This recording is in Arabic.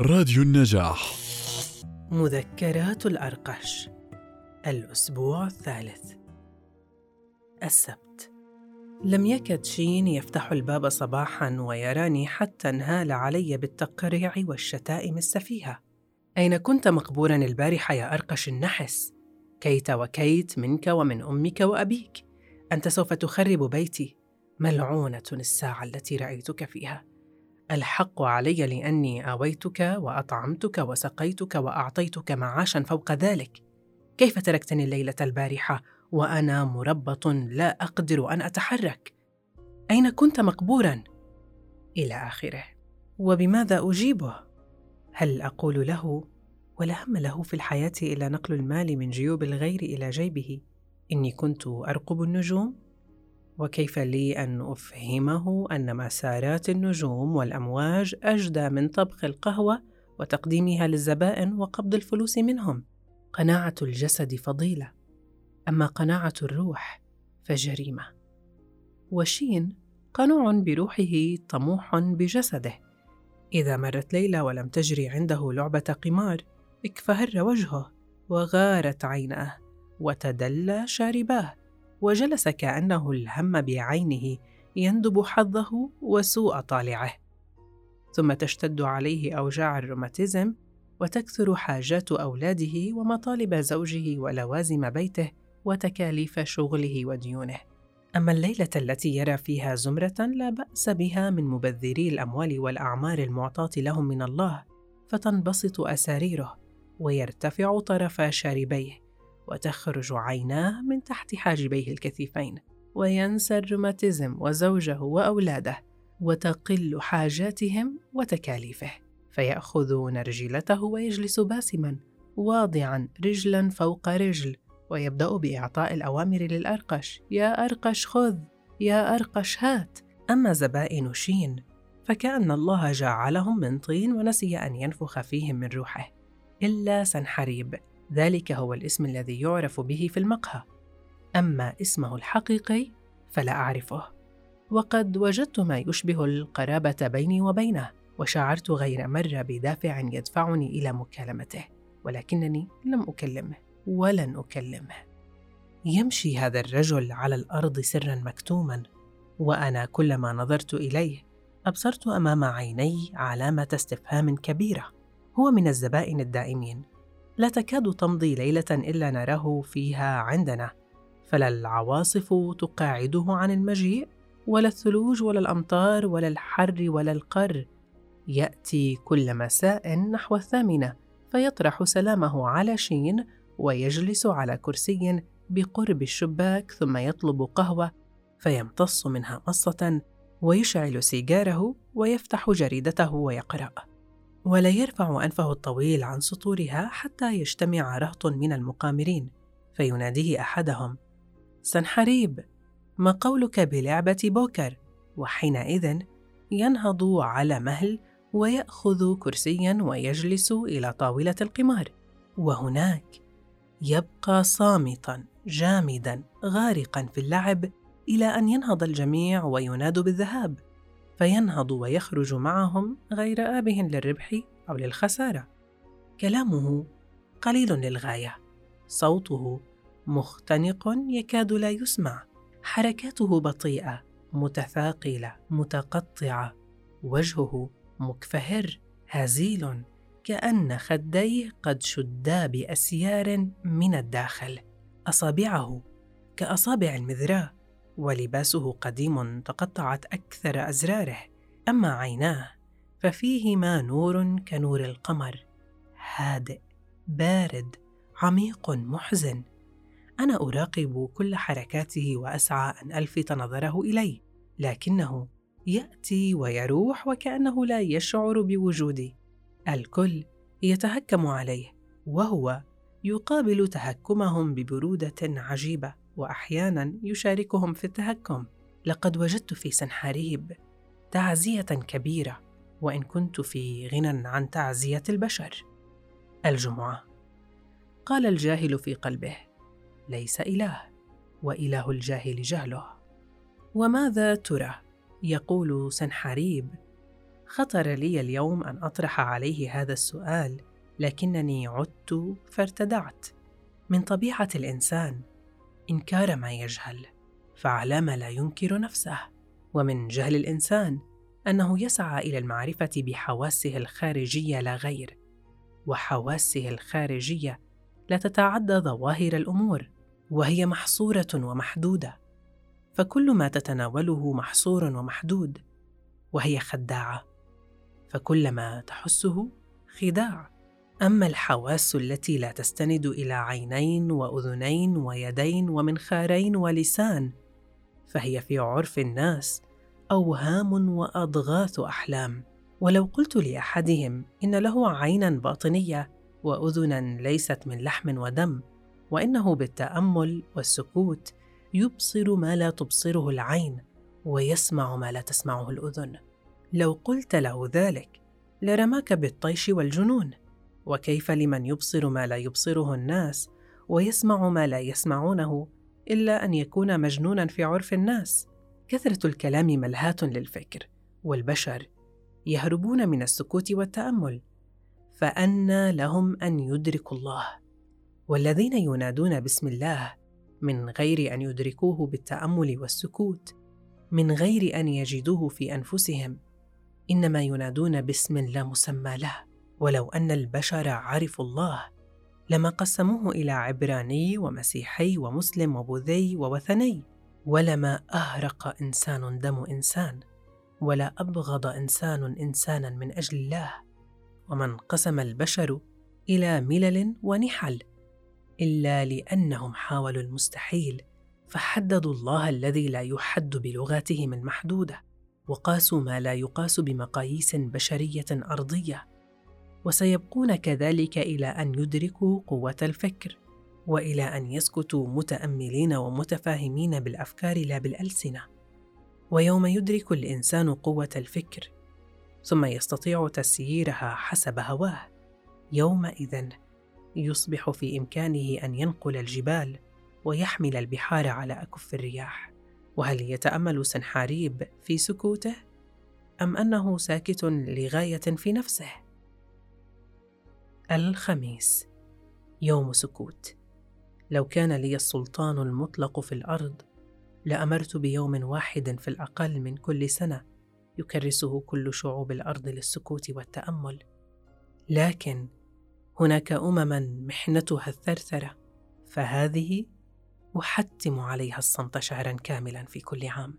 راديو النجاح. مذكرات الأرقش. الأسبوع الثالث. السبت. لم يكد شين يفتح الباب صباحا ويراني حتى انهال علي بالتقريع والشتائم السفيهة. أين كنت مقبورا البارحة يا أرقش النحس؟ كيت وكيت منك ومن أمك وأبيك. أنت سوف تخرب بيتي. ملعونة الساعة التي رأيتك فيها. الحق علي لأني آويتك وأطعمتك وسقيتك وأعطيتك معاشا فوق ذلك. كيف تركتني الليلة البارحة وأنا مربط لا أقدر أن أتحرك؟ أين كنت مقبورا؟ إلى آخره. وبماذا أجيبه؟ هل أقول له ولا هم له في الحياة إلا نقل المال من جيوب الغير إلى جيبه؟ إني كنت أرقب النجوم؟ وكيف لي أن أفهمه أن مسارات النجوم والأمواج أجدى من طبخ القهوة وتقديمها للزبائن وقبض الفلوس منهم. قناعة الجسد فضيلة. أما قناعة الروح فجريمة. وشين قنوع بروحه طموح بجسده. إذا مرت ليلى ولم تجري عنده لعبة قمار اكفهر وجهه وغارت عيناه وتدلى شارباه. وجلس كأنه الهم بعينه يندب حظه وسوء طالعه. ثم تشتد عليه أوجاع الروماتيزم وتكثر حاجات أولاده ومطالب زوجه ولوازم بيته وتكاليف شغله وديونه. أما الليلة التي يرى فيها زمرة لا بأس بها من مبذري الأموال والأعمار المعطاة لهم من الله فتنبسط أساريره ويرتفع طرف شاربيه. وتخرج عيناه من تحت حاجبيه الكثيفين وينسى الروماتيزم وزوجه وأولاده وتقل حاجاتهم وتكاليفه فياخذ نرجلته ويجلس باسما واضعا رجلا فوق رجل ويبدأ بإعطاء الأوامر للأرقش يا أرقش خذ! يا أرقش هات! أما زبائن شين فكأن الله جعلهم من طين ونسي أن ينفخ فيهم من روحه إلا سنحريب. ذلك هو الاسم الذي يعرف به في المقهى. أما اسمه الحقيقي فلا أعرفه. وقد وجدت ما يشبه القرابة بيني وبينه وشعرت غير مره بدافع يدفعني إلى مكالمته ولكنني لم أكلمه ولن أكلمه. يمشي هذا الرجل على الأرض سرا مكتوما وأنا كلما نظرت إليه أبصرت أمام عيني علامة استفهام كبيرة هو من الزبائن الدائمين. لا تكاد تمضي ليلة إلا نراه فيها عندنا فلا العواصف تقاعده عن المجيء ولا الثلوج ولا الأمطار ولا الحر ولا القر. يأتي كل مساء نحو الثامنة فيطرح سلامه على شين ويجلس على كرسي بقرب الشباك ثم يطلب قهوة فيمتص منها مصه ويشعل سيجاره ويفتح جريدته ويقرأ. ولا يرفع أنفه الطويل عن سطورها حتى يجتمع رهط من المقامرين فيناديه أحدهم سنحريب ما قولك بلعبة بوكر؟ وحينئذ ينهض على مهل ويأخذ كرسيا ويجلس إلى طاولة القمار وهناك يبقى صامتا جامدا غارقا في اللعب إلى أن ينهض الجميع ويناد بالذهاب فينهض ويخرج معهم غير آبه للربح أو للخسارة. كلامه قليل للغاية، صوته مختنق يكاد لا يسمع، حركاته بطيئة، متثاقلة، متقطعة، وجهه مكفهر، هزيل، كأن خديه قد شدا بأسيار من الداخل، أصابعه كأصابع المذراة، ولباسه قديم تقطعت أكثر أزراره أما عيناه ففيهما نور كنور القمر هادئ بارد عميق محزن. أنا أراقب كل حركاته وأسعى أن ألفت نظره الي لكنه يأتي ويروح وكأنه لا يشعر بوجودي الكل يتهكم عليه وهو يقابل تهكمهم ببرودة عجيبة. وأحيانا يشاركهم في التهكم. لقد وجدت في سنحاريب تعزية كبيرة وإن كنت في غنى عن تعزية البشر. الجمعة. قال الجاهل في قلبه ليس إله وإله الجاهل جهله. وماذا ترى؟ يقول سنحاريب خطر لي اليوم أن أطرح عليه هذا السؤال لكنني عدت فارتدعت. من طبيعة الإنسان إنكار ما يجهل فعلام لا ينكر نفسه. ومن جهل الإنسان أنه يسعى إلى المعرفة بحواسه الخارجية لا غير. وحواسه الخارجية لا تتعدى ظواهر الأمور وهي محصورة ومحدودة. فكل ما تتناوله محصور ومحدود وهي خداعة. فكل ما تحسه خداع. أما الحواس التي لا تستند إلى عينين وأذنين ويدين ومنخارين ولسان فهي في عرف الناس أوهام وأضغاث أحلام. ولو قلت لأحدهم إن له عينا باطنية وأذنا ليست من لحم ودم وإنه بالتأمل والسكوت يبصر ما لا تبصره العين ويسمع ما لا تسمعه الأذن. لو قلت له ذلك لرماك بالطيش والجنون. وكيف لمن يبصر ما لا يبصره الناس ويسمع ما لا يسمعونه إلا أن يكون مجنونا في عرف الناس؟ كثرة الكلام ملهاة للفكر والبشر يهربون من السكوت والتأمل فأنى لهم أن يدركوا الله. والذين ينادون باسم الله من غير أن يدركوه بالتأمل والسكوت من غير أن يجدوه في أنفسهم إنما ينادون باسم لا مسمى له. ولو أن البشر عرفوا الله لما قسموه إلى عبراني ومسيحي ومسلم وبوذي ووثني ولما أهرق إنسان دم إنسان ولا أبغض إنسان إنسانا من أجل الله وما انقسم البشر إلى ملل ونحل إلا لأنهم حاولوا المستحيل فحددوا الله الذي لا يحد بلغاتهم المحدودة وقاسوا ما لا يقاس بمقاييس بشرية أرضية. وسيبقون كذلك إلى أن يدركوا قوة الفكر وإلى أن يسكتوا متأملين ومتفاهمين بالأفكار لا بالألسنة. ويوم يدرك الإنسان قوة الفكر ثم يستطيع تسييرها حسب هواه. يومئذ يصبح في إمكانه أن ينقل الجبال ويحمل البحار على أكف الرياح. وهل يتأمل سنحاريب في سكوته؟ أم أنه ساكت لغاية في نفسه؟ الخميس. يوم سكوت. لو كان لي السلطان المطلق في الأرض لأمرت بيوم واحد في الأقل من كل سنة يكرسه كل شعوب الأرض للسكوت والتأمل. لكن هناك أمما محنتها الثرثرة فهذه أحتم عليها الصمت شهرا كاملا في كل عام.